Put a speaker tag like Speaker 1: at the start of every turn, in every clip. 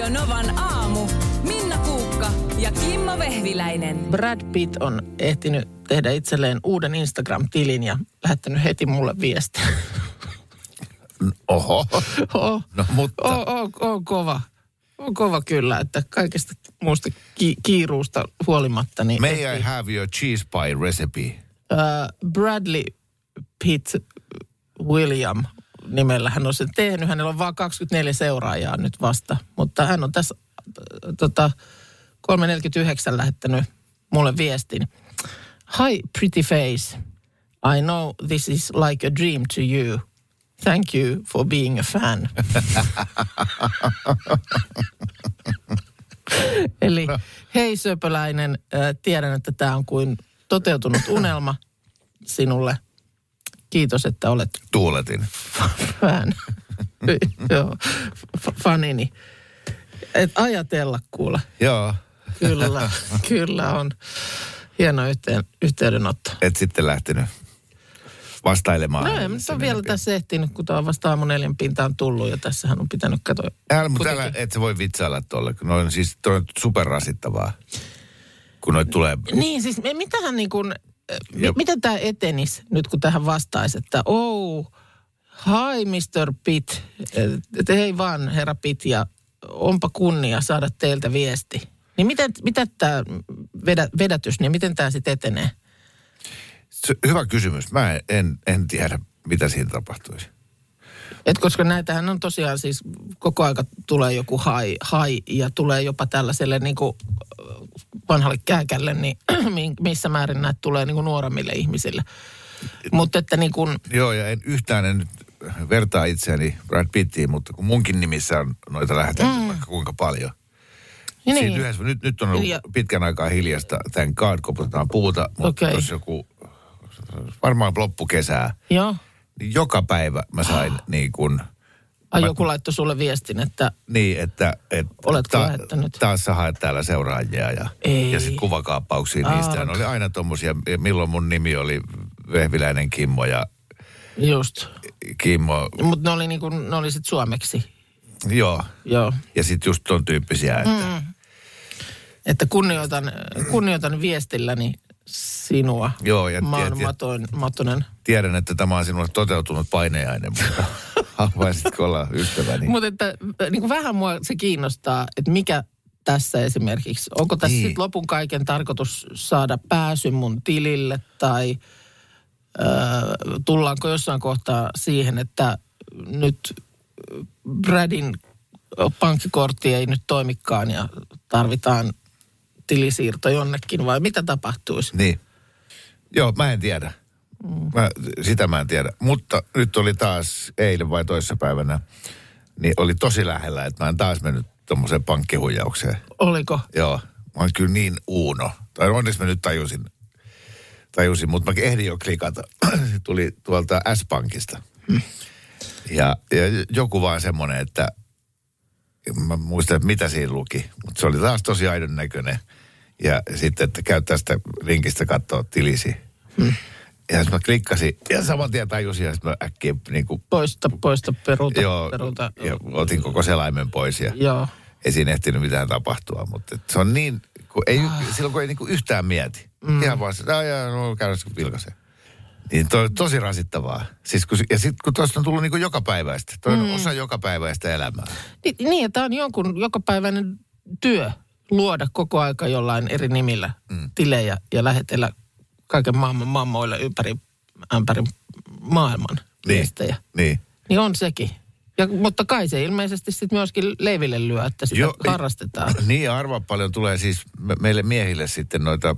Speaker 1: Radio Novan aamu. Minna Kuukka ja Kimmo Vehviläinen.
Speaker 2: Brad Pitt on ehtinyt tehdä itselleen uuden Instagram-tilin ja lähettänyt heti mulle viestiä.
Speaker 3: Oho.
Speaker 2: Oh,
Speaker 3: No mutta.
Speaker 2: oh, oh, oh, kova. On kova kyllä, että kaikesta muusta ki- kiiruusta huolimatta. Niin
Speaker 3: May I have your cheese pie recipe?
Speaker 2: uh, Bradley Pitt William nimellä hän on sen tehnyt. Hänellä on vain 24 seuraajaa nyt vasta, mutta hän on tässä äh, tota, 349 lähettänyt mulle viestin. Hi pretty face. I know this is like a dream to you. Thank you for being a fan. Eli hei söpöläinen, äh, tiedän, että tämä on kuin toteutunut unelma sinulle. Kiitos, että olet
Speaker 3: Tuuletin.
Speaker 2: fan. Joo, fanini. Et ajatella kuule.
Speaker 3: Joo.
Speaker 2: Kyllä, kyllä on. Hieno yhteen, yhteydenotto.
Speaker 3: Et sitten lähtenyt vastailemaan.
Speaker 2: No nyt
Speaker 3: sen
Speaker 2: ole vielä
Speaker 3: enempää.
Speaker 2: tässä ehtinyt, kun tämä on vasta aamu neljän pintaan tullut ja tässähän on pitänyt katsoa.
Speaker 3: Älä, mutta älä, et sä voi vitsailla tolle, kun noin siis toi on superrasittavaa. Kun noit tulee,
Speaker 2: Niin, siis mitähän niin kuin, mi,
Speaker 3: Jop.
Speaker 2: miten tämä etenisi nyt, kun tähän vastaisi, että oh, hi Mr. Pitt, että hei vaan herra Pitt ja onpa kunnia saada teiltä viesti. Niin miten, mitä tämä vedä, vedätys, niin miten tämä sitten etenee?
Speaker 3: hyvä kysymys. Mä en, en, en tiedä, mitä siinä tapahtuisi.
Speaker 2: Et koska näitähän on tosiaan siis koko aika tulee joku hai, hai ja tulee jopa tällaiselle niin kuin vanhalle kääkälle, niin mi- missä määrin näitä tulee niin kuin nuoremmille ihmisille. Mutta että niin kuin,
Speaker 3: Joo, ja en yhtään en nyt vertaa itseäni Brad Pittiin, mutta kun munkin nimissä on noita lähetetty mm. vaikka kuinka paljon.
Speaker 2: niin,
Speaker 3: Siinä yhdessä, nyt, nyt on ollut
Speaker 2: Ja-
Speaker 3: pitkän aikaa hiljasta, tän God, koputetaan puuta, mutta
Speaker 2: Okei.
Speaker 3: jos joku, varmaan loppukesää,
Speaker 2: joo.
Speaker 3: Niin joka päivä mä sain niin kuin,
Speaker 2: Ai
Speaker 3: Mä-
Speaker 2: joku laittoi sulle viestin, että
Speaker 3: niin, että, että
Speaker 2: Oletko lähettänyt?
Speaker 3: taas sä haet täällä seuraajia ja,
Speaker 2: Ei.
Speaker 3: ja sitten kuvakaappauksia
Speaker 2: Aa,
Speaker 3: niistä. Ja ne oli aina tommosia, milloin mun nimi oli Vehviläinen Kimmo ja
Speaker 2: just.
Speaker 3: Kimmo,
Speaker 2: Mutta ne oli, niin kuin, ne oli sit suomeksi.
Speaker 3: joo.
Speaker 2: Joo.
Speaker 3: Ja sitten just ton tyyppisiä, että mm.
Speaker 2: Että kunnioitan, kunnioitan viestilläni sinua.
Speaker 3: Joo, ja
Speaker 2: Maan
Speaker 3: ja-
Speaker 2: matoin, matonen.
Speaker 3: Tiedän, että tämä on sinulle toteutunut paineainen, mutta haluaisitko olla ystäväni?
Speaker 2: Mutta että äh, niin kuin vähän mua se kiinnostaa, että mikä tässä esimerkiksi, onko tässä
Speaker 3: Niin.
Speaker 2: lopun kaiken tarkoitus saada pääsy mun tilille tai äh, tullaanko jossain kohtaa siihen, että nyt Bradin pankkikortti ei nyt toimikaan ja tarvitaan tilisiirto jonnekin vai mitä tapahtuisi?
Speaker 3: Niin. Joo, mä en tiedä. Mä, sitä mä en tiedä. Mutta nyt oli taas eilen vai toissapäivänä, niin oli tosi lähellä, että mä en taas mennyt tuommoiseen pankkihuijaukseen.
Speaker 2: Oliko?
Speaker 3: Joo, mä oon kyllä niin uuno. Tai onneksi mä nyt tajusin, tajusin mutta mä ehdin jo klikata. Se tuli tuolta S-Pankista. Ja, ja joku vaan semmoinen, että mä muistan, että mitä siinä luki. Mutta se oli taas tosi aidon näköinen. Ja sitten, että käy tästä linkistä katsoa tilisi. Ja sitten mä klikkasin ja saman tien tajusin, ja sitten mä äkkiä niin kuin,
Speaker 2: Poista, poista, peruuta,
Speaker 3: joo,
Speaker 2: peruuta.
Speaker 3: ja otin koko selaimen pois. Ja,
Speaker 2: Joo.
Speaker 3: ei siinä ehtinyt mitään tapahtua, mutta se on niin, kun ei, silloin kun ei niinku yhtään mieti. Mm. Ihan vaan se, että jaa, no käydä se vilkaisee. Niin toi on tosi rasittavaa. Siis kun, ja sitten kun tuosta on tullut niinku joka päiväistä, toi on osa joka päiväistä elämää.
Speaker 2: Niin, niin että on jonkun jokapäiväinen työ luoda koko aika jollain eri nimillä mm. tilejä ja lähetellä kaiken maailman mammoille ympäri, ympäri maailman
Speaker 3: Niin.
Speaker 2: viestejä.
Speaker 3: Niin.
Speaker 2: Niin on sekin. Ja, mutta kai se ilmeisesti sitten myöskin leiville lyö, että sitä jo, harrastetaan.
Speaker 3: Niin ja arvaa paljon tulee siis me, meille miehille sitten noita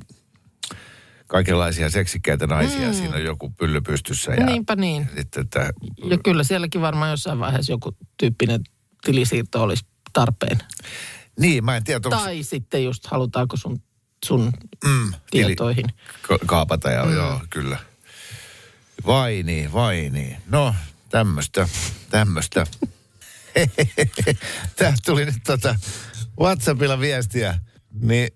Speaker 3: kaikenlaisia seksikkäitä naisia. Mm. Siinä on joku pylly pystyssä. Ja
Speaker 2: Niinpä niin.
Speaker 3: Sitten, että
Speaker 2: Ja kyllä sielläkin varmaan jossain vaiheessa joku tyyppinen tilisiirto olisi tarpeen.
Speaker 3: niin, mä en tiedä, onko
Speaker 2: Tai sitten just halutaanko sun, sun
Speaker 3: mm, tili-
Speaker 2: tietoihin.
Speaker 3: Ka- kaapata ja mm. joo, kyllä. Vai niin, vai niin. No, tämmöstä, tämmöstä. Tää tuli nyt tota WhatsAppilla viestiä, niin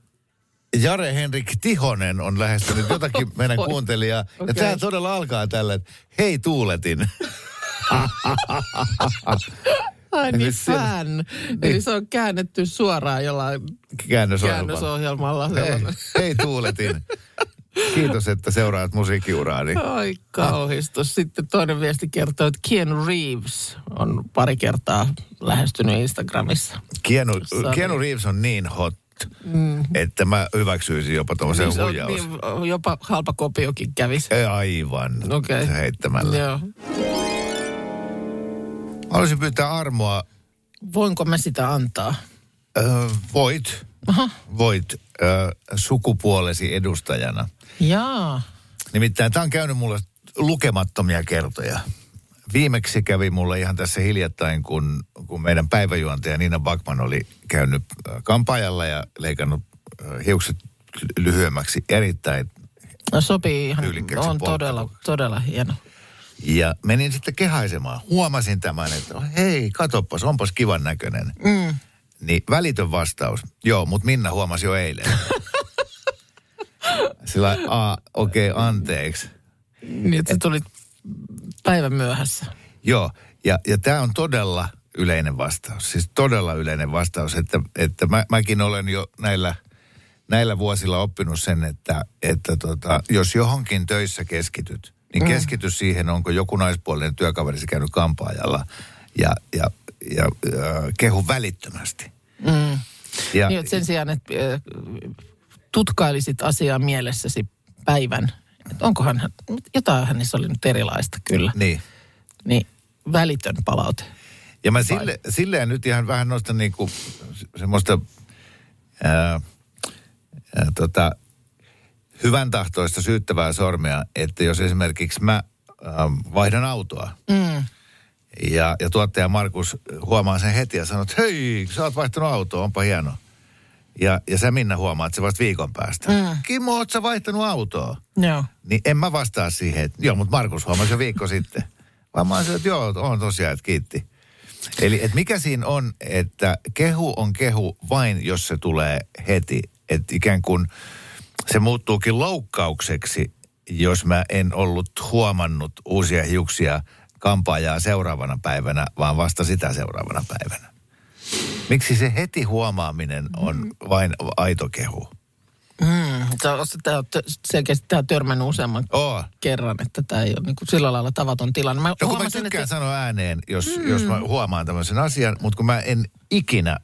Speaker 3: Jare Henrik Tihonen on lähestynyt jotakin meidän kuuntelijaa. Ja
Speaker 2: Okei.
Speaker 3: tämä todella alkaa tällä, että hei tuuletin.
Speaker 2: Ai niin, fan. Eli se on käännetty suoraan jollain
Speaker 3: Käännösohjelma.
Speaker 2: käännösohjelmalla.
Speaker 3: Hei, hei Tuuletin. Kiitos, että seuraat musiikkiuraani.
Speaker 2: Ai kauhistus. Sitten toinen viesti kertoo, että Keanu Reeves on pari kertaa lähestynyt Instagramissa.
Speaker 3: Keanu,
Speaker 2: Sorry.
Speaker 3: Keanu Reeves on niin hot, mm. että mä hyväksyisin jopa tuommoisen
Speaker 2: se on
Speaker 3: huijaus.
Speaker 2: niin, jopa halpa kopiokin kävisi.
Speaker 3: Ei, Aivan.
Speaker 2: Okei.
Speaker 3: Se heittämällä.
Speaker 2: Joo.
Speaker 3: Haluaisin pyytää armoa.
Speaker 2: Voinko mä sitä antaa?
Speaker 3: Ö, voit. Voit ö, sukupuolesi edustajana.
Speaker 2: Jaa.
Speaker 3: Nimittäin tämä on käynyt mulle lukemattomia kertoja. Viimeksi kävi mulle ihan tässä hiljattain, kun, kun meidän päiväjuontaja Nina Bakman oli käynyt kampaajalla ja leikannut hiukset lyhyemmäksi erittäin.
Speaker 2: No sopii ihan. On todella, todella hieno.
Speaker 3: Ja menin sitten kehaisemaan. Huomasin tämän, että hei, katoppas, onpas kivan näköinen.
Speaker 2: Mm.
Speaker 3: Niin välitön vastaus. Joo, mutta Minna huomasi jo eilen. Sillä a, okei, okay, anteeksi.
Speaker 2: Niin, että sä tulit päivän myöhässä.
Speaker 3: Joo, ja, ja tämä on todella yleinen vastaus. Siis todella yleinen vastaus, että, että mä, mäkin olen jo näillä, näillä vuosilla oppinut sen, että, että tota, jos johonkin töissä keskityt, niin
Speaker 2: Mm.
Speaker 3: keskity siihen, onko joku naispuolinen työkaverisi käynyt kampaajalla ja, ja, ja, ja kehu välittömästi.
Speaker 2: Mm.
Speaker 3: Ja,
Speaker 2: Niin, että sen sijaan, että tutkailisit asiaa mielessäsi päivän. Että onkohan, jotain hänessä oli nyt erilaista kyllä.
Speaker 3: niin.
Speaker 2: Niin välitön palaute.
Speaker 3: Ja mä sille, silleen nyt ihan vähän nostan niinku se- semmoista ää, ää, tota, hyvän tahtoista syyttävää sormea, että jos esimerkiksi mä ää, vaihdan autoa
Speaker 2: Mm.
Speaker 3: ja, ja tuottaja Markus huomaa sen heti ja sanoo, että hei, sä oot vaihtanut autoa, onpa hieno. Ja, ja sä Minna huomaat se vasta viikon päästä.
Speaker 2: Mm.
Speaker 3: Kimmo, oot sä vaihtanut autoa?
Speaker 2: Joo.
Speaker 3: Niin en mä vastaa siihen, että joo, mutta Markus huomasi jo viikko sitten. Vaan mä oon että joo, on tosiaan, että kiitti. Eli että mikä siinä on, että kehu on kehu vain, jos se tulee heti. Että ikään kuin se muuttuukin loukkaukseksi, jos mä en ollut huomannut uusia hiuksia kampaajaa seuraavana päivänä, vaan vasta sitä seuraavana päivänä. Miksi se heti huomaaminen on vain aito kehu?
Speaker 2: Mm. Tämä on selkeästi törmännyt useamman
Speaker 3: Oo.
Speaker 2: kerran, että tämä ei ole niin kuin sillä lailla tavaton tilanne. Mä
Speaker 3: No kun mä tykkään
Speaker 2: että,
Speaker 3: sanoa ääneen, jos, mm. jos mä huomaan tämmöisen asian, mutta kun mä en ikinä,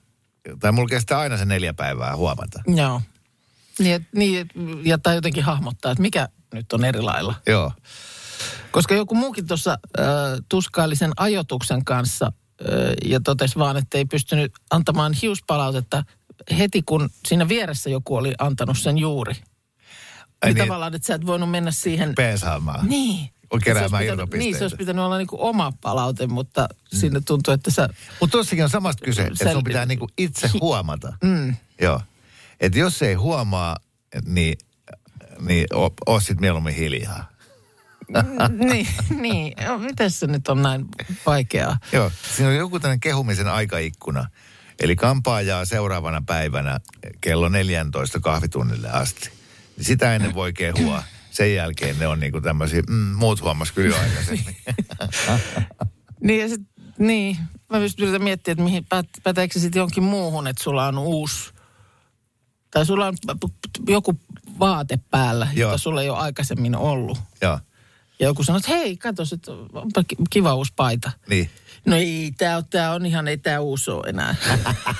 Speaker 3: tai mulla kestää aina se neljä päivää huomata.
Speaker 2: Joo. Niin, et- niin, et- ja tai jotenkin hahmottaa, että mikä nyt on eri lailla.
Speaker 3: Joo.
Speaker 2: Koska joku muukin tuossa äh, tuskaili sen ajotuksen kanssa äh, ja totesi vaan, että ei pystynyt antamaan hiuspalautetta heti, kun siinä vieressä joku oli antanut sen juuri.
Speaker 3: Ai
Speaker 2: Niin
Speaker 3: niin,
Speaker 2: tavallaan, että sä et voinut mennä siihen...
Speaker 3: peesaamaan.
Speaker 2: Niin.
Speaker 3: On keräämään
Speaker 2: pitänyt-
Speaker 3: irtopisteitä.
Speaker 2: Niin, se olisi pitänyt olla niinku oma palaute, mutta mm. sinne tuntuu, että sä...
Speaker 3: Mutta tuossakin on samasta kyse, että sun pitää niinku itse huomata.
Speaker 2: Mm.
Speaker 3: Joo. Että jos ei huomaa, niin, niin oo sit mieluummin hiljaa.
Speaker 2: niin, niin. Miten se nyt on näin vaikeaa?
Speaker 3: Joo. Siinä on joku tämmöinen kehumisen aikaikkuna. Eli kampaajaa seuraavana päivänä kello 14 kahvitunnille asti. Niin sitä ennen voi kehua. Sen jälkeen ne on niinku tämmöisiä, mm, muut huomas kyllä jo aikaisemmin.
Speaker 2: Niin, ja sit, niin. Mä just yritän miettiä, että mihin, päteekö se sitten jonkin muuhun, että sulla on uusi, tai sulla on joku vaate päällä,
Speaker 3: Joo.
Speaker 2: jota sulla ei ole aikaisemmin ollut.
Speaker 3: Joo,
Speaker 2: Ja joku sanoo, että hei, kato, sit onpa ki- kiva uusi paita.
Speaker 3: niin.
Speaker 2: No ei, tää on, tää on ihan, ei tää uusi ole enää.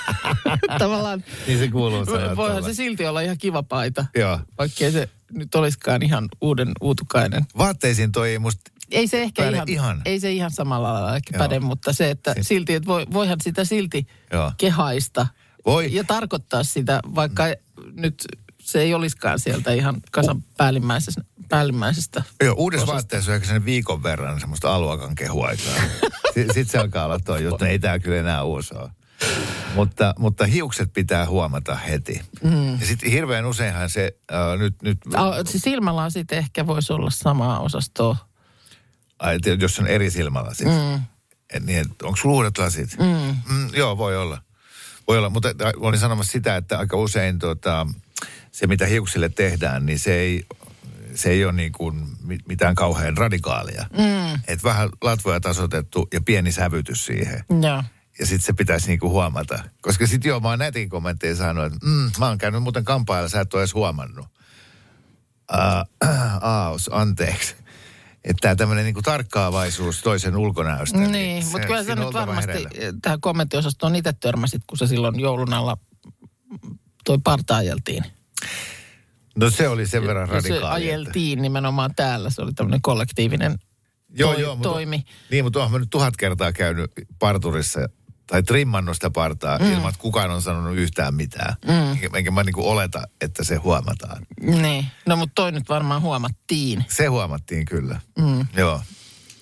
Speaker 2: Tavallaan
Speaker 3: Niin se kuuluu sanoa
Speaker 2: voihan
Speaker 3: tuolla.
Speaker 2: se silti olla ihan kiva paita,
Speaker 3: Joo.
Speaker 2: vaikkei se nyt olisikaan ihan uuden uutukainen.
Speaker 3: Vaatteisiin toi ei musta,
Speaker 2: Ei se ehkä ihan,
Speaker 3: ihan.
Speaker 2: ei se ihan samalla lailla ehkä
Speaker 3: Joo.
Speaker 2: päde, mutta se, että
Speaker 3: Si-
Speaker 2: silti, että voi, voihan sitä silti
Speaker 3: Joo.
Speaker 2: kehaista
Speaker 3: Voi.
Speaker 2: ja tarkoittaa sitä, vaikka nyt se ei olisikaan sieltä ihan kasan päällimmäisestä, päällimmäisestä.
Speaker 3: Joo, uudessa vaatteessa on ehkä sen viikon verran semmoista aluakan kehuaikaa. Sitten sit se alkaa olla toi juttu, ei tää kyllä enää uusi ole. Mutta, mutta hiukset pitää huomata heti. Mm. Ja sitten hirveän useinhan se äh, nyt, nyt
Speaker 2: Ah, Se silmälasit ehkä voisi olla samaa osastoa.
Speaker 3: ai, jos on eri silmälasit. Mm. Et niin, onko sulla uudet lasit? Mm. Mm, joo, voi olla. Voi olla, mutta äh, olin sanomassa sitä, että aika usein tota, se, mitä hiuksille tehdään, niin se ei, se ei ole niin kuin mi- mitään kauhean radikaalia. Mm. Et vähän latvoja tasotettu ja pieni sävytys siihen.
Speaker 2: Joo.
Speaker 3: Ja sitten se pitäisi niinku huomata. Koska sitten joo, mä oon nätin kommentteja saanut, että mm, mä oon käynyt muuten kampailla, sä et ole edes huomannut. Uh, aos, anteeksi. Että tämä tämmöinen niinku tarkkaavaisuus toisen ulkonäöstä.
Speaker 2: Niin, mutta kyllä sä nyt varmasti
Speaker 3: hereillä.
Speaker 2: tähän kommenttiosastoon itse törmäsit, kun sä silloin joulun alla toi parta ajeltiin.
Speaker 3: No se oli sen verran
Speaker 2: se
Speaker 3: radikaali. että-
Speaker 2: ajeltiin nimenomaan täällä. Se oli tämmöinen kollektiivinen
Speaker 3: Joo,
Speaker 2: toi-
Speaker 3: joo, mutta,
Speaker 2: toimi.
Speaker 3: Niin, mutta oonhan mä nyt tuhat kertaa käynyt parturissa tai trimmannut sitä partaa mm. ilman, että kukaan on sanonut yhtään mitään. Mm. Enkä, mä niinku oleta, että se huomataan.
Speaker 2: Niin. No mutta toi nyt varmaan huomattiin.
Speaker 3: Se huomattiin kyllä. Mm. Joo.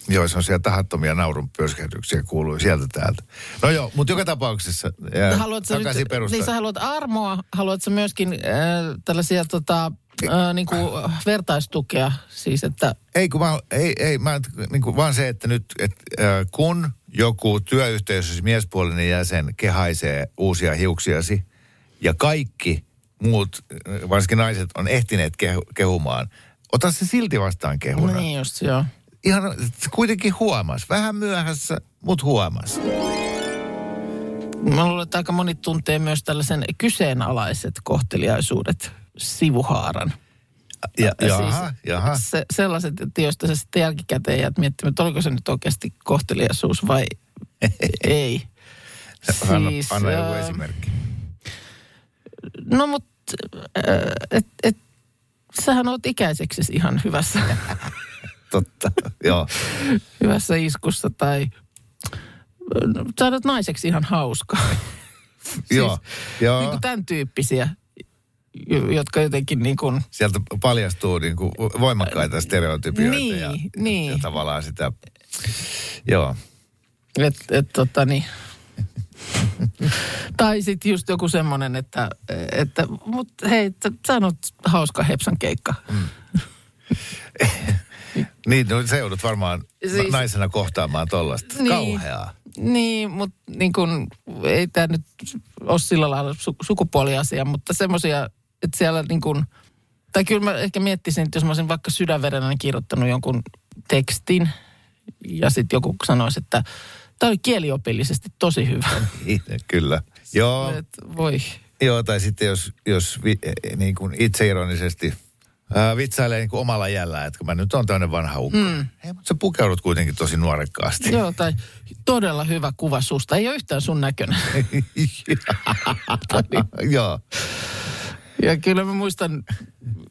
Speaker 3: Joo, se on siellä tahattomia naurun pörskähdyksiä kuuluu sieltä täältä. No joo, mutta joka tapauksessa ää,
Speaker 2: Haluatko
Speaker 3: takaisin
Speaker 2: nyt,
Speaker 3: perustaan.
Speaker 2: niin sä haluat armoa, haluatko sä myöskin äh, tällaisia tota, äh, niinku, äh, vertaistukea, siis että
Speaker 3: Ei, kun mä, ei, ei, mä, niin kuin vaan se, että nyt, et, äh, kun joku työyhteisössä miespuolinen jäsen kehaisee uusia hiuksiasi ja kaikki muut, varsinkin naiset, on ehtineet kehu, kehumaan, ota se silti vastaan kehuna.
Speaker 2: no niin just joo.
Speaker 3: Ihan kuitenkin huomas, vähän myöhässä, mutta huomas.
Speaker 2: Mä luulen, että aika moni tuntee myös tällaisen kyseenalaiset kohteliaisuudet sivuhaaran.
Speaker 3: Ja,
Speaker 2: Ja
Speaker 3: jaha,
Speaker 2: siis
Speaker 3: jaha.
Speaker 2: Se, sellaiset, että joista sä sitten jälkikäteen jäät miettimään, että oliko se nyt oikeasti kohteliaisuus vai ei.
Speaker 3: Anna,
Speaker 2: Siis,
Speaker 3: anna joku
Speaker 2: ää,
Speaker 3: esimerkki.
Speaker 2: No mutta, et, et, sähän oot ikäiseksi ihan hyvässä,
Speaker 3: Totta, joo.
Speaker 2: hyvässä iskussa tai no, sä oot naiseksi ihan hauska.
Speaker 3: joo, joo.
Speaker 2: Niin kuin tämän tyyppisiä, jotka jotenkin niin kuin,
Speaker 3: sieltä paljastuu niin kuin voimakkaita stereotypioita
Speaker 2: Niin,
Speaker 3: ja,
Speaker 2: niin.
Speaker 3: ja tavallaan sitä, joo.
Speaker 2: et, et, tota niin. tai sitten just joku semmoinen, että, että mut hei, että oot hauska hepsan keikka.
Speaker 3: Niin, no se joudut varmaan
Speaker 2: siis...
Speaker 3: naisena kohtaamaan tollasta.
Speaker 2: Niin.
Speaker 3: Kauheaa.
Speaker 2: Niin, mutta niin kun, ei tämä nyt ole sillä lailla su- sukupuoliasia, mutta semmoisia, että siellä niin kun, tai kyllä mä ehkä miettisin, että jos mä olisin vaikka sydänverenä kirjoittanut jonkun tekstin ja sitten joku sanoisi, että tämä oli kieliopillisesti tosi hyvä.
Speaker 3: Niin, Kyllä. Joo,
Speaker 2: Et voi.
Speaker 3: joo, tai sitten jos, jos vi, eh, niin kuin itseironisesti ää, vitsailee niin kuin omalla jällä, että kun mä nyt on tämmöinen vanha ukko. Mm. Hei, mutta sä pukeudut kuitenkin tosi nuorekkaasti.
Speaker 2: Joo, tai todella hyvä kuva susta. Ei ole yhtään sun näköinen.
Speaker 3: joo.
Speaker 2: Ja kyllä mä muistan,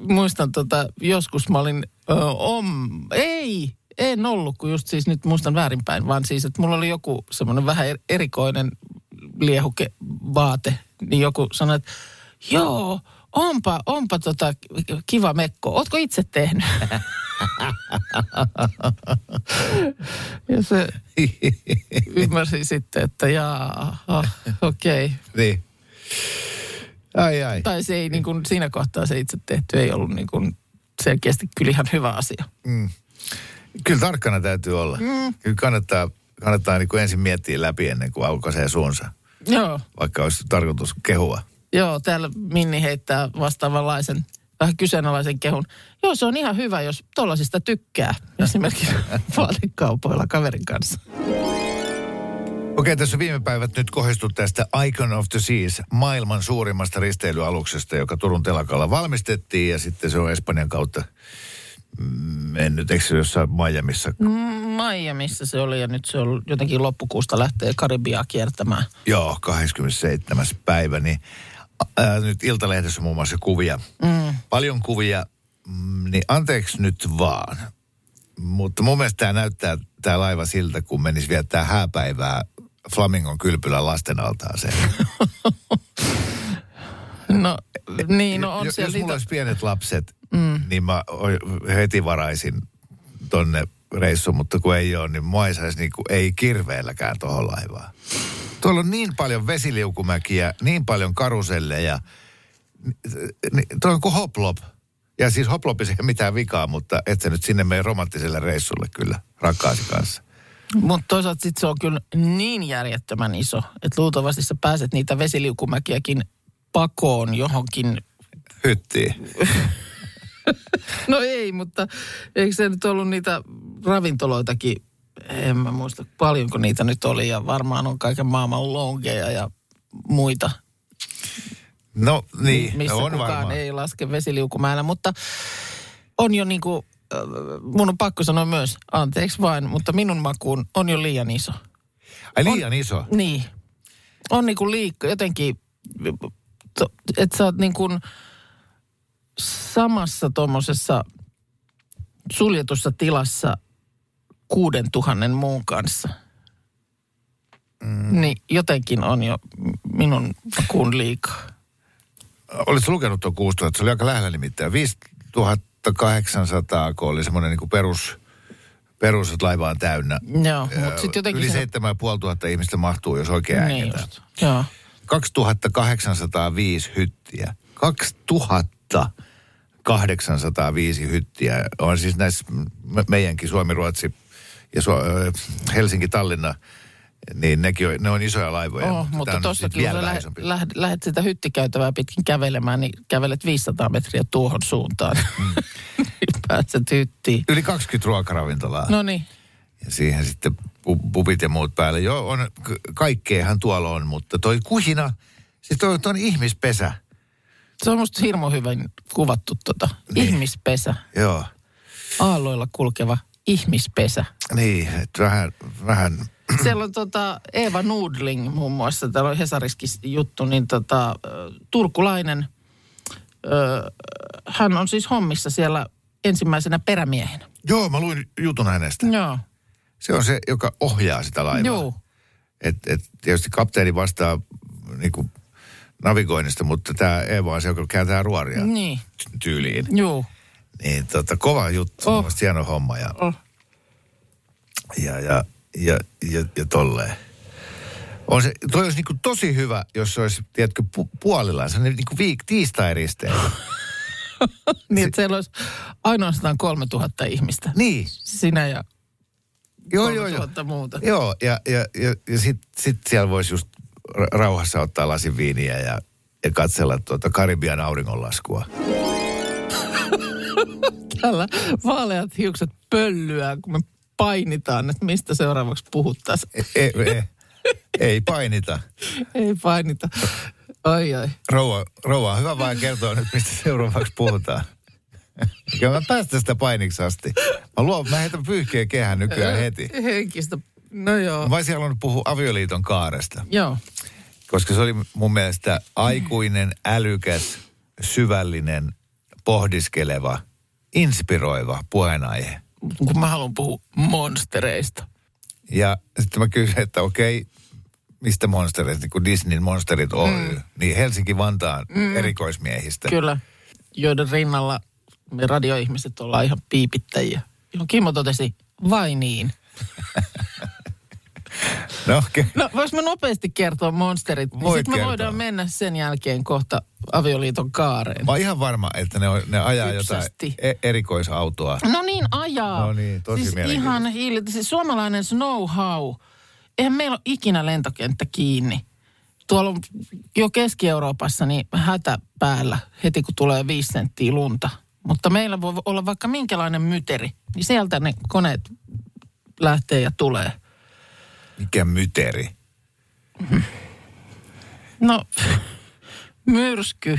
Speaker 2: muistan tota, joskus mä olin, ö, om, ei, en ollut, kun just siis nyt muistan väärinpäin, vaan siis, että mulla oli joku semmoinen vähän er- erikoinen liehuke vaate, niin joku sanoi, että joo, onpa, onpa tota kiva mekko, ootko itse tehnyt? ja se ymmärsi sitten, että jaa, okei. Okay.
Speaker 3: niin. Ai ai.
Speaker 2: Tai se ei niin kuin, siinä kohtaa se itse tehty ei ollut niin kuin, selkeästi kyllä ihan hyvä asia.
Speaker 3: Kyllä tarkkana täytyy olla. Mm. Kyllä kannattaa, kannattaa niin kuin ensin miettiä läpi ennen kuin aukaisee suunsa,
Speaker 2: Joo,
Speaker 3: vaikka olisi tarkoitus kehua.
Speaker 2: joo, täällä Minni heittää vastaavanlaisen vähän kyseenalaisen kehun. Joo, se on ihan hyvä, jos tollasista tykkää. Esimerkiksi vaatekaupoilla kaverin kanssa.
Speaker 3: Okei, tässä viime päivät nyt kohdistu tästä Icon of the Seas, maailman suurimmasta risteilyaluksesta, joka Turun telakalla valmistettiin ja sitten se on Espanjan kautta mennyt, eikö se jossain Miamiissa?
Speaker 2: Miamiissa se oli ja nyt se on jotenkin loppukuusta lähtee Karibiaa kiertämään.
Speaker 3: Joo, 27. päivä, niin ää, nyt Iltalehdessä on muun muassa kuvia. Mm. Paljon kuvia, mm, niin anteeksi nyt vaan. Mutta mun mielestä tämä näyttää tämä laiva siltä, kun menisi viettää hääpäivää Flamingon kylpylän lasten altaaseen.
Speaker 2: No niin, no on
Speaker 3: jos,
Speaker 2: siellä
Speaker 3: jos mulla olisi pienet lapset, mm. niin mä heti varaisin tonne reissuun, mutta kun ei ole, niin mua ei saisi niinku, ei kirveelläkään tuohon laivaan. Tuolla on niin paljon vesiliukumäkiä, niin paljon karuselleja. Ni- Tuo on kuin hoplop. Ja siis hoplopissa ei mitään vikaa, mutta et sä nyt sinne mene romanttiselle reissulle kyllä rakkaasi kanssa.
Speaker 2: Mutta toisaalta sit se on kyllä niin järjettömän iso, että luultavasti sä pääset niitä vesiliukumäkiäkin pakoon johonkin.
Speaker 3: Hyttiin.
Speaker 2: No ei, mutta eikö se nyt ollut niitä ravintoloitakin en mä muista paljonko niitä nyt oli ja varmaan on kaiken maailman longeja ja muita,
Speaker 3: No niin,
Speaker 2: missä
Speaker 3: on
Speaker 2: kukaan
Speaker 3: varmaan.
Speaker 2: ei laske vesiliukumäellä, mutta on jo niin kuin, mun on pakko sanoa myös, anteeksi vain, mutta minun makuun on jo liian iso.
Speaker 3: Ai liian iso.
Speaker 2: Niin. On niin kuin liikka, jotenkin, että sä oot niin kuin samassa tuommoisessa suljetussa tilassa kuuden tuhannen muun kanssa. Mm. Niin jotenkin on jo minun makuun liikaa.
Speaker 3: Oletko lukenut tuon 6000? Se oli aika lähellä nimittäin. 5800, kun oli semmoinen niin perus, perus, että laiva on täynnä.
Speaker 2: Joo,
Speaker 3: Ää,
Speaker 2: mutta sitten jotenkin...
Speaker 3: Yli
Speaker 2: se-
Speaker 3: 7500 ihmistä mahtuu, jos oikein
Speaker 2: Niin
Speaker 3: äänketään.
Speaker 2: just, joo.
Speaker 3: 2805 hyttiä. 2805 hyttiä on siis näissä me- meidänkin Suomi, Ruotsi ja Su- Helsinki, Tallinna, niin nekin on, ne on isoja laivoja.
Speaker 2: Oh, mutta tuossakin, kun sä lähdet, lähdet sitä hyttikäytävää pitkin kävelemään, niin kävelet 500 metriä tuohon suuntaan.
Speaker 3: Mm.
Speaker 2: Niin Pääset hyttiin.
Speaker 3: Yli 20 ruokaravintolaa.
Speaker 2: No niin.
Speaker 3: Ja siihen sitten pu- pupit ja muut päälle. Joo, on, kaikkeahan tuolla on, mutta toi kuhina, siis toi, toi on ihmispesä.
Speaker 2: Se on musta hirmu hyvin kuvattu tota.
Speaker 3: Niin.
Speaker 2: Ihmispesä.
Speaker 3: Joo,
Speaker 2: Aalloilla kulkeva ihmispesä.
Speaker 3: niin, että vähän, vähän,
Speaker 2: Siellä on tota Eeva Nudling muun muassa, täällä on Hesariskin juttu, niin tota, turkulainen, ö, hän on siis hommissa siellä ensimmäisenä perämiehenä.
Speaker 3: joo, mä luin jutun hänestä.
Speaker 2: Joo,
Speaker 3: Se on se, joka ohjaa sitä laivaa.
Speaker 2: joo.
Speaker 3: Et, et tietysti kapteeni vastaa niin kuin navigoinnista, mutta tämä Eeva on se, joka kääntää ruoria
Speaker 2: Niin,
Speaker 3: tyyliin.
Speaker 2: joo.
Speaker 3: Niin tota, kova juttu,
Speaker 2: oh.
Speaker 3: hieno homma ja,
Speaker 2: Oh.
Speaker 3: ja, ja, ja, ja, ja tolleen. On se, toi olisi niinku tosi hyvä, jos se olisi, tiedätkö, pu, puolillaan. Se on niinku viik, tiistai-risteily.
Speaker 2: Niin, että siellä olisi ainoastaan 3000 ihmistä.
Speaker 3: niin,
Speaker 2: Sinä ja
Speaker 3: joo, joo, joo.
Speaker 2: 3000 muuta.
Speaker 3: Joo, ja, ja, ja, ja sitten sit siellä voisi just ra- rauhassa ottaa lasin viiniä ja, ja katsella tuota Karibian auringonlaskua.
Speaker 2: Tällä vaaleat hiukset pöllyää, kun me painitaan, että mistä seuraavaksi puhuttaisiin.
Speaker 3: E, e, ei painita.
Speaker 2: Ei painita. Ai ai.
Speaker 3: Rouva, rouva hyvä vaan kertoa nyt, mistä seuraavaksi puhutaan. Ja mä päästä sitä painiksi asti. Mä, luon, mä heitän pyyhkeä kehän nykyään heti.
Speaker 2: Henkistä. No joo.
Speaker 3: Mä olisin halunnut puhua avioliiton kaaresta,
Speaker 2: Joo.
Speaker 3: koska se oli mun mielestä aikuinen, älykäs, syvällinen, pohdiskeleva, inspiroiva puheenaihe.
Speaker 2: Kun mä haluan puhua monstereista.
Speaker 3: Ja sitten mä kysyin, että okei, mistä monstereista, niin kuin Disneyn Monsterit Oy, mm. niin Helsinki-Vantaan mm. erikoismiehistä.
Speaker 2: Kyllä. Joiden rinnalla me radioihmiset ollaan ihan piipittäjiä. Johon Kimmo totesi, vai niin?
Speaker 3: No. Okay.
Speaker 2: No, vois mä nopeasti kertoa monsterit, niin
Speaker 3: Voit
Speaker 2: sitten me
Speaker 3: kertoa.
Speaker 2: voidaan mennä sen jälkeen kohta avioliiton kaareen.
Speaker 3: Mä oon ihan varma, että ne, on, ne ajaa
Speaker 2: Kypsästi.
Speaker 3: jotain e- erikoisautoa.
Speaker 2: No niin, ajaa.
Speaker 3: No niin, tosi
Speaker 2: siis ihan hiili, siis suomalainen know-how. Eihän meillä ole ikinä lentokenttä kiinni. Tuolla on jo Keski-Euroopassa niin hätä päällä heti kun tulee viisi senttiä lunta. Mutta meillä voi olla vaikka minkälainen myteri, niin sieltä ne koneet lähtee ja tulee.
Speaker 3: Mikä myteri.
Speaker 2: No, myrsky.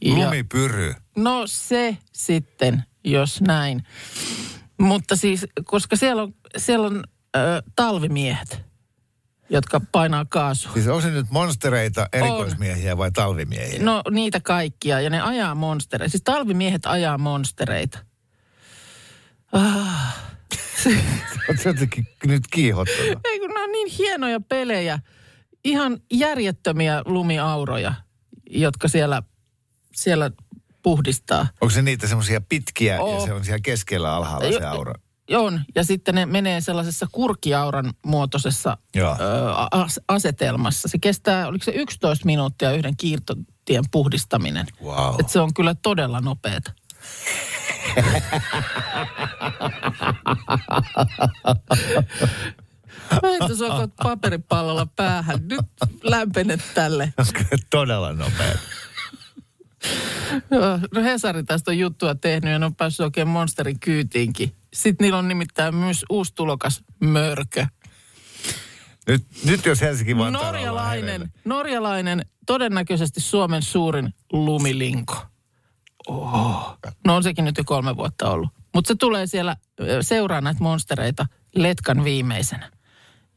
Speaker 2: Ja-
Speaker 3: Lumipyry.
Speaker 2: No se sitten, jos näin. Mutta siis, koska siellä on, siellä on ö, talvimiehet, jotka painaa kaasua.
Speaker 3: Siis on se nyt monstereita, erikoismiehiä vai talvimiehiä?
Speaker 2: No niitä kaikkia, ja ne ajaa monstereita. Siis talvimiehet ajaa monstereita. Ah.
Speaker 3: Oletko jotenkin nyt kiihottanut?
Speaker 2: Ei kun ne on niin hienoja pelejä. Ihan järjettömiä lumiauroja, jotka siellä, siellä puhdistaa.
Speaker 3: Onko se niitä semmoisia pitkiä ja
Speaker 2: Oo.
Speaker 3: semmoisia keskellä alhaalla se aura?
Speaker 2: On, ja sitten ne menee sellaisessa kurkiauran muotoisessa
Speaker 3: Joo.
Speaker 2: ö, as- asetelmassa. Se kestää, oliko se 11 minuuttia yhden kiirtotien puhdistaminen.
Speaker 3: Wow.
Speaker 2: Et se on kyllä todella nopeeta. Mä sua paperipallolla päähän. Nyt lämpenet tälle.
Speaker 3: Todella nopea?
Speaker 2: Joo, No Hesari tästä on juttua tehnyt ja ne on päässyt oikein monsterin kyytiinkin. Sitten niillä on nimittäin myös uusi tulokas, mörkö.
Speaker 3: Nyt, nyt jos Helsinki Vantaalla ollaan
Speaker 2: Norjalainen, norjalainen, todennäköisesti Suomen suurin lumilinko. Oh. No on sekin nyt jo kolme vuotta ollut. Mutta se tulee siellä, seuraa näitä monstereita letkan viimeisenä.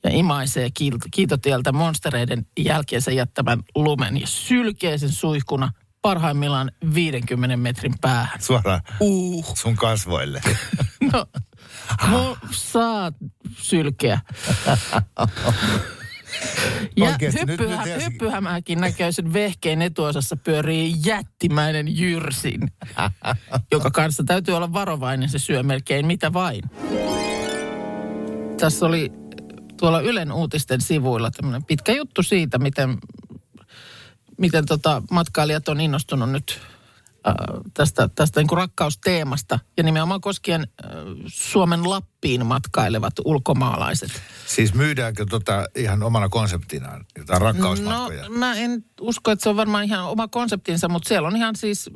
Speaker 2: Ja imaisee kiitotieltä monstereiden jälkeensä jättävän lumen ja sylkee sen suihkuna parhaimmillaan 50 metrin päähän.
Speaker 3: Suoraan
Speaker 2: Uh.
Speaker 3: sun kasvoille.
Speaker 2: No, no saa sylkeä. Ja
Speaker 3: Oikeesti, nyt-
Speaker 2: hyppyhä,
Speaker 3: nyt
Speaker 2: näköisen vehkeen etuosassa pyörii jättimäinen jyrsin, joka kanssa täytyy olla varovainen, se syö melkein mitä vain. Tässä oli tuolla Ylen uutisten sivuilla tämmöinen pitkä juttu siitä, miten, miten tota matkailijat on innostunut nyt äh, tästä, tästä niin kuin rakkausteemasta ja nimenomaan koskien äh, Suomen Lappiin matkailevat ulkomaalaiset.
Speaker 3: siis myydäänkö tota ihan omana konseptinaan jotain rakkausmatkoja?
Speaker 2: No mä en usko, että se on varmaan ihan oma konseptinsa, mutta siellä on ihan siis,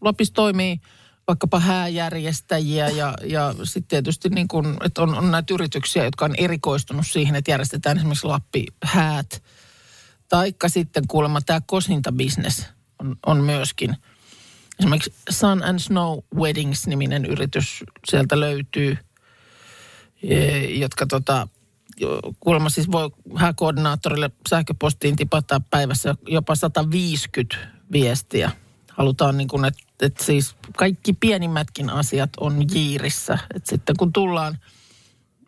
Speaker 2: Lapissa toimii vaikkapa hääjärjestäjiä ja, ja sitten tietysti niin kuin, että on, on näitä yrityksiä, jotka on erikoistunut siihen, että järjestetään esimerkiksi Lappi häät. Taikka sitten kuulemma tämä kosintabisnes on, on myöskin. Esimerkiksi Sun and Snow Weddings-niminen yritys sieltä löytyy, e, jotka tota, kuulemma siis voi hääkoordinaattorille sähköpostiin tipata päivässä jopa 150 viestiä. Halutaan niin kuin, että, että siis kaikki pienimmätkin asiat on jiirissä. Että sitten kun tullaan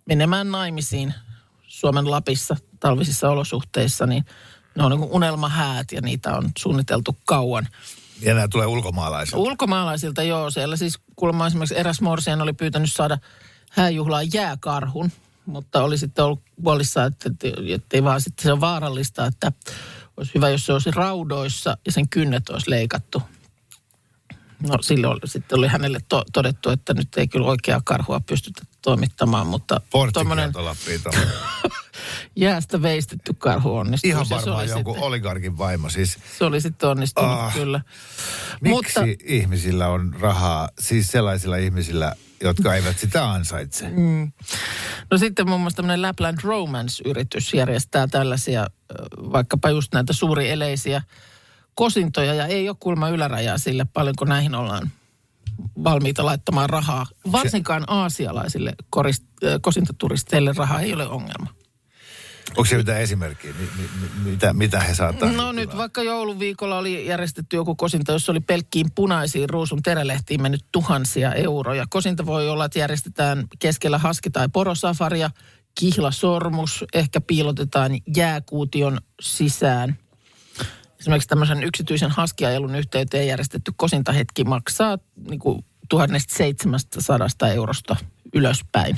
Speaker 2: menemään naimisiin Suomen Lapissa talvisissa olosuhteissa, niin ne on niin unelmahäät ja niitä on suunniteltu kauan.
Speaker 3: Ja nämä tulee ulkomaalaisilta.
Speaker 2: Ulkomaalaisilta joo, siellä siis kuulemma esimerkiksi eräs morsian oli pyytänyt saada hääjuhlaan jääkarhun, mutta oli sitten ollut huolissaan, että, että ei vaan sitten se on vaarallista, että olisi hyvä, jos se olisi raudoissa ja sen kynnet olisi leikattu. No silloin sitten oli hänelle to, todettu, että nyt ei kyllä oikeaa karhua pystytä toimittamaan, mutta
Speaker 3: Porttikielto tuolla.
Speaker 2: jäästä veistetty karhu onnistui.
Speaker 3: Ihan
Speaker 2: Se
Speaker 3: varmaan
Speaker 2: oli
Speaker 3: jonkun
Speaker 2: sitten,
Speaker 3: oligarkin vaimo. Siis
Speaker 2: Se oli sitten onnistunut
Speaker 3: Ah.
Speaker 2: kyllä.
Speaker 3: miksi ihmisillä on rahaa, siis sellaisilla ihmisillä, jotka eivät sitä ansaitse?
Speaker 2: Mm. No sitten muun muassa tämmöinen Lapland Romance-yritys järjestää tällaisia, vaikkapa just näitä suurieleisiä kosintoja ja ei ole kuulemma ylärajaa sille, paljonko näihin ollaan valmiita laittamaan rahaa. Varsinkaan aasialaisille korist, ö, kosintaturisteille raha ei ole ongelma.
Speaker 3: Onko se mitään esimerkkiä, mi, mi, mi, mitä, mitä he saattaa?
Speaker 2: No nyt vaikka jouluviikolla oli järjestetty joku kosinta, jossa oli pelkkiin punaisiin ruusun terälehtiin mennyt tuhansia euroja. Kosinta voi olla, että järjestetään keskellä haski- tai porosafaria, kihlasormus, ehkä piilotetaan jääkuution sisään. Esimerkiksi tämmöisen yksityisen haskiajelun yhteyteen järjestetty kosintahetki maksaa niin kuin 1700 eurosta ylöspäin.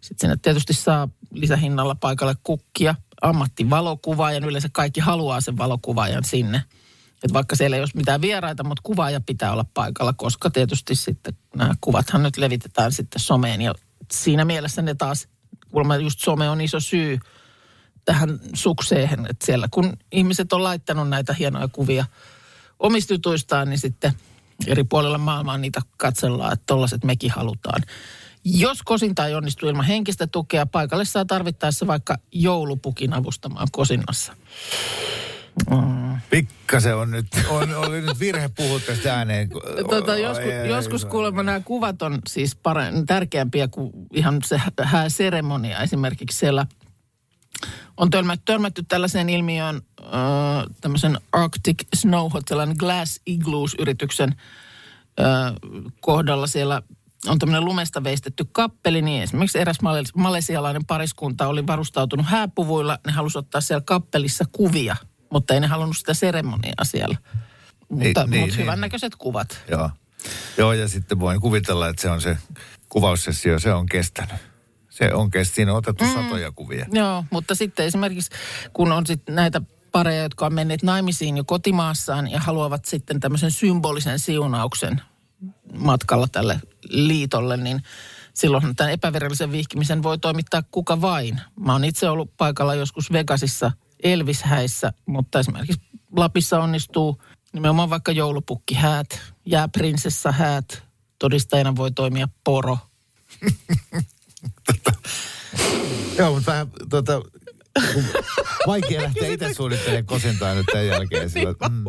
Speaker 2: Sitten sinne tietysti saa lisähinnalla paikalle kukkia, ammattivalokuvaajan. Yleensä kaikki haluaa sen valokuvaajan sinne. Et vaikka siellä ei ole mitään vieraita, mutta kuvaaja pitää olla paikalla, koska tietysti sitten nämä kuvathan nyt levitetään sitten someen. Ja siinä mielessä ne taas, kuulemma just some on iso syy tähän sukseen, että siellä kun ihmiset on laittanut näitä hienoja kuvia omista jutuistaan, niin sitten eri puolilla maailmaa niitä katsellaan, että tollaiset mekin halutaan. Jos kosinta ei onnistu ilman henkistä tukea, paikalle saa tarvittaessa vaikka joulupukin avustamaan kosinnassa.
Speaker 3: Pikkasen on nyt, on, oli nyt virhe puhua tästä ääneen.
Speaker 2: Tota, joskus,
Speaker 3: Ai, ai,
Speaker 2: joskus kuulemma nämä kuvat on siis pare, tärkeämpiä kuin ihan se hääseremonia. Esimerkiksi siellä on törmätty, törmätty tällaiseen ilmiöön äh, tämmöisen Arctic Snow Hotelan Glass Igloos-yrityksen äh, kohdalla siellä on tämmöinen lumesta veistetty kappeli, niin esimerkiksi eräs male- malesialainen pariskunta oli varustautunut hääpuvuilla. Ne halusi ottaa siellä kappelissa kuvia, mutta ei ne halunnut sitä seremoniaa siellä. Mutta,
Speaker 3: niin,
Speaker 2: mutta
Speaker 3: niin.
Speaker 2: hyvännäköiset kuvat.
Speaker 3: Joo. Joo, ja sitten voin kuvitella, että se on se kuvaussessio, se on kestänyt. Se on kestänyt. Siinä on otettu mm. satoja kuvia.
Speaker 2: Joo, mutta sitten esimerkiksi kun on sitten näitä pareja, jotka on menneet naimisiin jo kotimaassaan ja haluavat sitten tämmöisen symbolisen siunauksen matkalla tälle liitolle, niin silloin tämän epävirallisen vihkimisen voi toimittaa kuka vain. Mä oon itse ollut paikalla joskus Vegasissa Elvis-häissä, mutta esimerkiksi Lapissa onnistuu nimenomaan vaikka joulupukkihäät, jääprinsessa häät, todistajana voi toimia poro,
Speaker 3: Joo, mutta vähän tota, vaikea lähteä itse suunnittelemaan kosintaa nyt tämän jälkeen. Sillä, mm,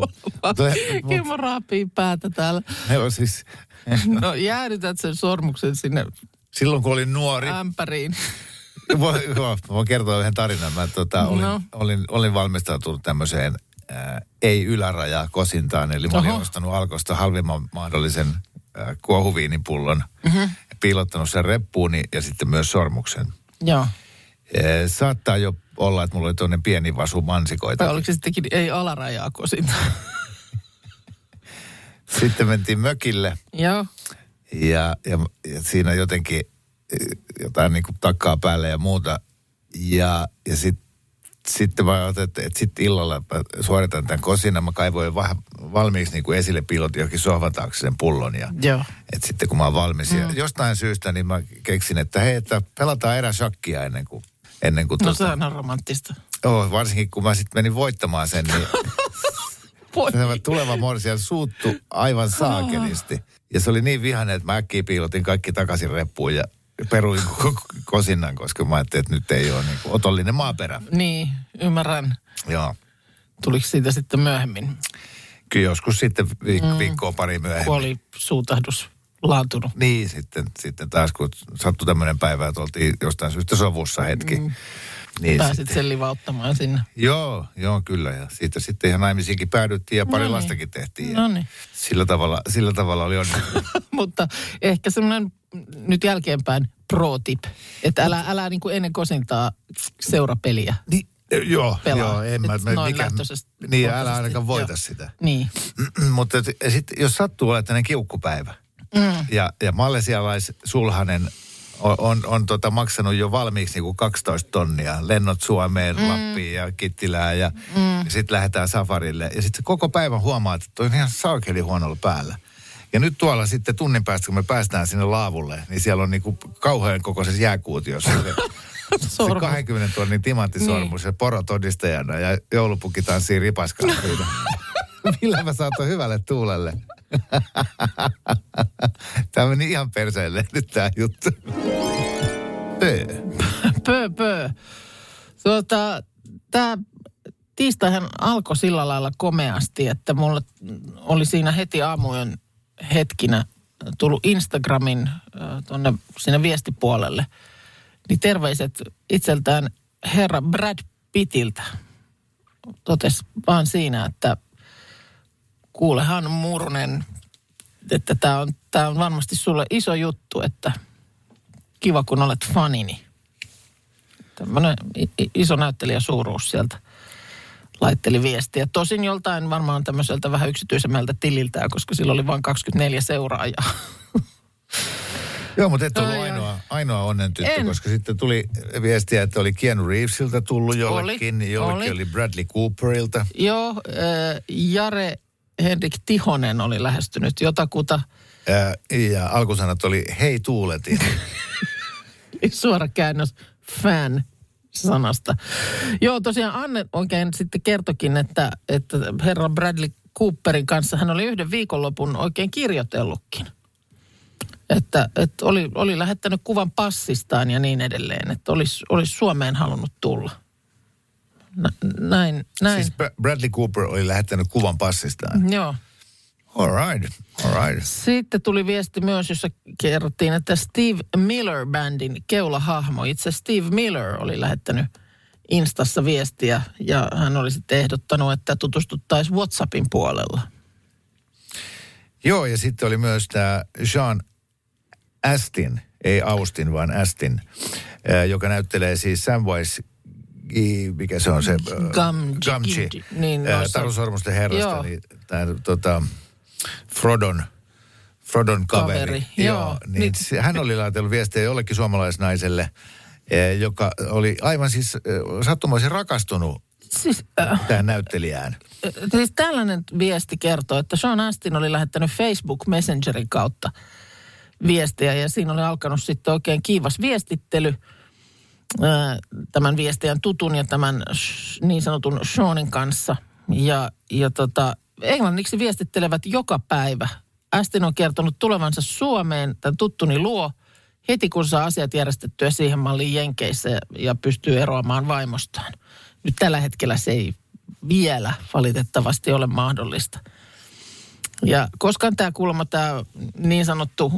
Speaker 2: Kimmo raapii päätä täällä.
Speaker 3: Joo, siis,
Speaker 2: No jäädytät sen sormuksen sinne
Speaker 3: silloin kun olin nuori,
Speaker 2: ämpäriin.
Speaker 3: voin, voin kertoa yhden tarinan. Mä tota, olin,
Speaker 2: No.
Speaker 3: olin, olin valmistautunut tämmöiseen ää, ei-ylärajaa kosintaan. Eli mä olin
Speaker 2: Oho.
Speaker 3: ostanut Alkosta halvimman mahdollisen ää, kuohuviinipullon, mm-hmm. Piilottanut sen reppuuni ja sitten myös sormuksen.
Speaker 2: Joo.
Speaker 3: Ee, saattaa jo olla, että mulla oli tuonne pieni vasu mansikoita.
Speaker 2: Tai oliko se sittenkin ei alarajaa kosinta?
Speaker 3: Sitten mentiin mökille
Speaker 2: Joo.
Speaker 3: ja, ja, ja siinä jotenkin eh, jotain niin kuin takkaa päälle ja muuta. Ja, ja sitten sitten mä ajattelin, että, että sitten illalla suoritan tämän kosinan. Mä kaivoin va, valmiiksi niin kuin esille piilotin johonkin sohvan taakse sen pullon. Ja,
Speaker 2: Joo.
Speaker 3: että sitten kun mä oon valmis. Mm. Ja jostain syystä niin mä keksin, että hei, että pelataan erä shakkia ennen kuin, ennen kuin
Speaker 2: No
Speaker 3: tota,
Speaker 2: sehän on romanttista.
Speaker 3: oh, varsinkin kun mä sitten menin voittamaan sen, niin
Speaker 2: Voi.
Speaker 3: Tämä tuleva morsia suuttu aivan saakelisti. Ja se oli niin vihainen, että mä äkkiä piilotin kaikki takaisin reppuun ja peruin koko kosinnan, koska mä ajattelin, että nyt ei ole niin kuin otollinen maaperä.
Speaker 2: Niin, ymmärrän.
Speaker 3: Joo.
Speaker 2: Tuliko siitä sitten myöhemmin,
Speaker 3: Kyllä joskus sitten viik- viikkoa pari myöhemmin.
Speaker 2: kun oli suutahdus laantunut?
Speaker 3: Niin, sitten, sitten taas kun sattui tämmöinen päivä, että oltiin jostain syystä sovussa hetki. Mm. Niin
Speaker 2: Pääsit
Speaker 3: sitten,
Speaker 2: sen livauttamaan sinne.
Speaker 3: joo, joo, kyllä. Ja siitä sitten ihan naimisiinkin päädyttiin ja pari
Speaker 2: No niin.
Speaker 3: lastakin tehtiin.
Speaker 2: No niin.
Speaker 3: Sillä tavalla, sillä tavalla oli onne.
Speaker 2: Mutta ehkä semmoinen nyt jälkeenpäin pro tip, että älä, älä niin kuin ennen kosintaa seurapeliä.
Speaker 3: Niin, joo,
Speaker 2: Pelaa.
Speaker 3: joo, en mä, mä mikä, niin, älä ainakaan voita
Speaker 2: joo.
Speaker 3: sitä.
Speaker 2: Niin.
Speaker 3: Mutta sitten jos sattuu olemaan tämmöinen kiukkupäivä, mm. ja, ja malesialais sulhanen on, on, on tota maksanut jo valmiiksi niinku 12 tonnia, lennot Suomeen, mm. Lappiin ja Kittilään, ja, mm. ja sitten lähdetään safarille. Ja sitten koko päivän huomaa, että toi on ihan saakeli huonolla päällä. Ja nyt tuolla sitten tunnin päästä, kun me päästään sinne laavulle, niin siellä on niinku kauhean kokoisessa jääkuutiossa se, se
Speaker 2: Sormus.
Speaker 3: 20 tonnin timanttisormus ja poro todistajana ja joulupukki tanssii ripaskaan siinä. Millä mä saatan hyvälle tuulelle? Tämä meni ihan perseelle nyt tämä juttu. Ei.
Speaker 2: Pö, pö. Tuota, tämä tiistaihan alkoi sillä lailla komeasti, että mulle oli siinä heti aamujen hetkinä tullut Instagramin äh, tuonne sinne viestipuolelle. Niin terveiset itseltään herra Brad Pittiltä. Totes vaan siinä, että kuulehan Murnen, että tämä on, tää on varmasti sulle iso juttu, että kiva kun olet fanini tämmöinen iso näyttelijäsuuruus sieltä laitteli viestiä. Tosin joltain varmaan tämmöiseltä vähän yksityisemmältä tililtä, koska sillä oli vain 24 seuraajaa.
Speaker 3: Joo, mutta et ollut
Speaker 2: Ai, ai.
Speaker 3: ainoa, ainoa onnen tyttö,
Speaker 2: En.
Speaker 3: koska sitten tuli viestiä, että oli Keanu Reevesilta tullut jollekin,
Speaker 2: Oli,
Speaker 3: jollekin oli.
Speaker 2: oli.
Speaker 3: Bradley Cooperilta.
Speaker 2: Joo, äh, Jare Henrik Tihonen oli lähestynyt jotakuta.
Speaker 3: Ää, ja alkusanat oli hei tuuletin.
Speaker 2: Suora käännös fan sanasta. Joo, tosiaan Anne oikein sitten kertokin, että, että herra Bradley Cooperin kanssa hän oli yhden viikonlopun oikein kirjoitellutkin. Että, että oli, oli lähettänyt kuvan passistaan ja niin edelleen, että olisi, olisi Suomeen halunnut tulla. Nä, näin, näin.
Speaker 3: siis Bra- Bradley Cooper oli lähettänyt kuvan passistaan.
Speaker 2: Joo.
Speaker 3: All right, all right.
Speaker 2: Sitten tuli viesti myös, jossa kerrottiin, että Steve Miller-bändin keulahahmo, itse Steve Miller oli lähettänyt Instassa viestiä ja hän oli sitten ehdottanut, että tutustuttaisiin WhatsAppin puolella.
Speaker 3: Joo, ja sitten oli myös tämä Sean Astin, ei Austin, vaan Astin, joka näyttelee siis Samwise, mikä se on se? ää,
Speaker 2: Gamgee,
Speaker 3: Gamgee,
Speaker 2: Gamgee, niin
Speaker 3: Sormusten herrasta,
Speaker 2: Joo.
Speaker 3: niin tämä tota, Frodon, Frodon kaveri.
Speaker 2: Kaveri, joo.
Speaker 3: niin
Speaker 2: Niin-
Speaker 3: se- hän oli laitellut viestejä jollekin suomalaisnaiselle, joka oli aivan siis sattumoisin rakastunut
Speaker 2: Siis, äh,
Speaker 3: tähän näyttelijään.
Speaker 2: siis tällainen viesti kertoo, että Sean Astin oli lähettänyt Facebook Messengerin kautta viestiä ja siinä oli alkanut sitten oikein kiivas viestittely tämän viestiän tutun ja tämän niin sanotun Seanin kanssa. Ja, ja tota, englanniksi viestittelevät joka päivä. Astin on kertonut tulevansa Suomeen tämän tuttuni luo heti kun saa asiat järjestettyä siihen malliin Jenkeissä ja, pystyy eroamaan vaimostaan. Nyt tällä hetkellä se ei vielä valitettavasti ole mahdollista. Ja koska tämä kuulemma tämä niin sanottu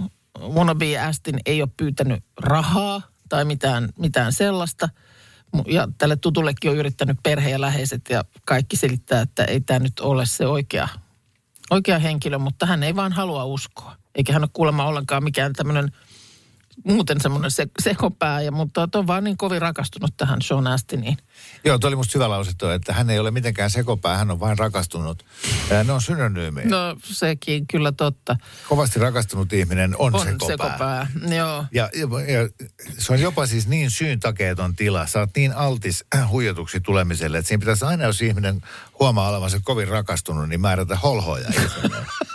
Speaker 2: wannabe Astin ei ole pyytänyt rahaa tai mitään, mitään sellaista. Ja tälle tutullekin on yrittänyt perhe ja läheiset ja kaikki selittää, että ei tämä nyt ole se oikea, oikea henkilö, mutta hän ei vaan halua uskoa. Eikä hän ole kuulemma ollenkaan mikään tämmöinen muuten semmoinen se, sekopää, ja, mutta on vaan niin kovin rakastunut tähän Sean Astiniin.
Speaker 3: Joo, tuo oli musta hyvä lause toi, että hän ei ole mitenkään sekopää, hän on vain rakastunut. Ja ne on synonyymejä.
Speaker 2: No sekin kyllä totta.
Speaker 3: Kovasti rakastunut ihminen on,
Speaker 2: On
Speaker 3: sekopää.
Speaker 2: sekopää, joo.
Speaker 3: Ja, ja, ja se on jopa siis niin syyntakeeton tila. Sä oot niin altis huijatuksi tulemiselle, että siinä pitäisi aina, jos ihminen huomaa olevansa kovin rakastunut, niin määrätä holhoja.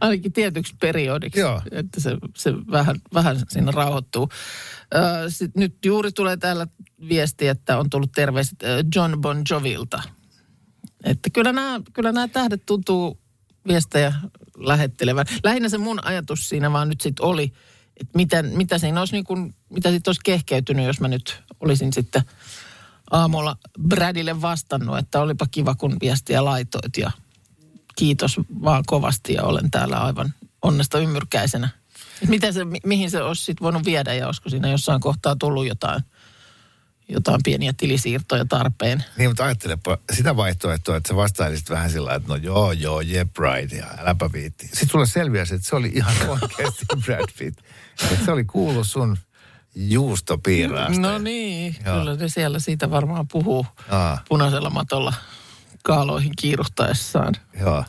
Speaker 2: Ainakin tietyksi periodiksi,
Speaker 3: Joo.
Speaker 2: että se, se vähän, vähän siinä rauhoittuu. Ö, sit nyt juuri tulee täällä viesti, että on tullut terveiset John Bon Jovilta. Että kyllä nämä, kyllä nämä tähdet tuntuu viestejä lähettelevän. Lähinnä se mun ajatus siinä vaan nyt sitten oli, että mitä, mitä siinä olisi niin kuin, mitä sitten olisi kehkeytynyt, jos mä nyt olisin sitten aamulla Bradille vastannut, että olipa kiva kun viestiä laitoit ja kiitos vaan kovasti ja olen täällä aivan onnesta ymmyrkäisenä. Mitä se, mi- mihin se olisi sitten voinut viedä ja olisiko siinä jossain kohtaa tullut jotain, jotain pieniä tilisiirtoja tarpeen.
Speaker 3: niin, mutta ajattelepa sitä vaihtoehtoa, että sä vastailisit vähän sillä että no joo, joo, jep, right, ja äläpä viitti. Sitten sulle selviäisi, että se oli ihan oikeasti Brad Pitt. Että se oli kuullut sun juustopiiraasta.
Speaker 2: No niin,
Speaker 3: Joo.
Speaker 2: kyllä ne siellä siitä varmaan puhuu
Speaker 3: Aa.
Speaker 2: punaisella matolla kaaloihin kiiruhtaessaan.
Speaker 3: Joo.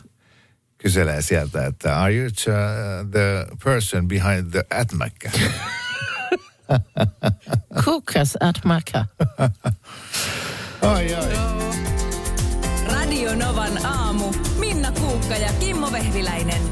Speaker 3: Kyselee sieltä, että are you uh, the person behind the atmäkkä?
Speaker 2: Kukas at Maca.
Speaker 3: ai ai.
Speaker 1: Radio Novan aamu. Minna Kuukka ja Kimmo Vehviläinen.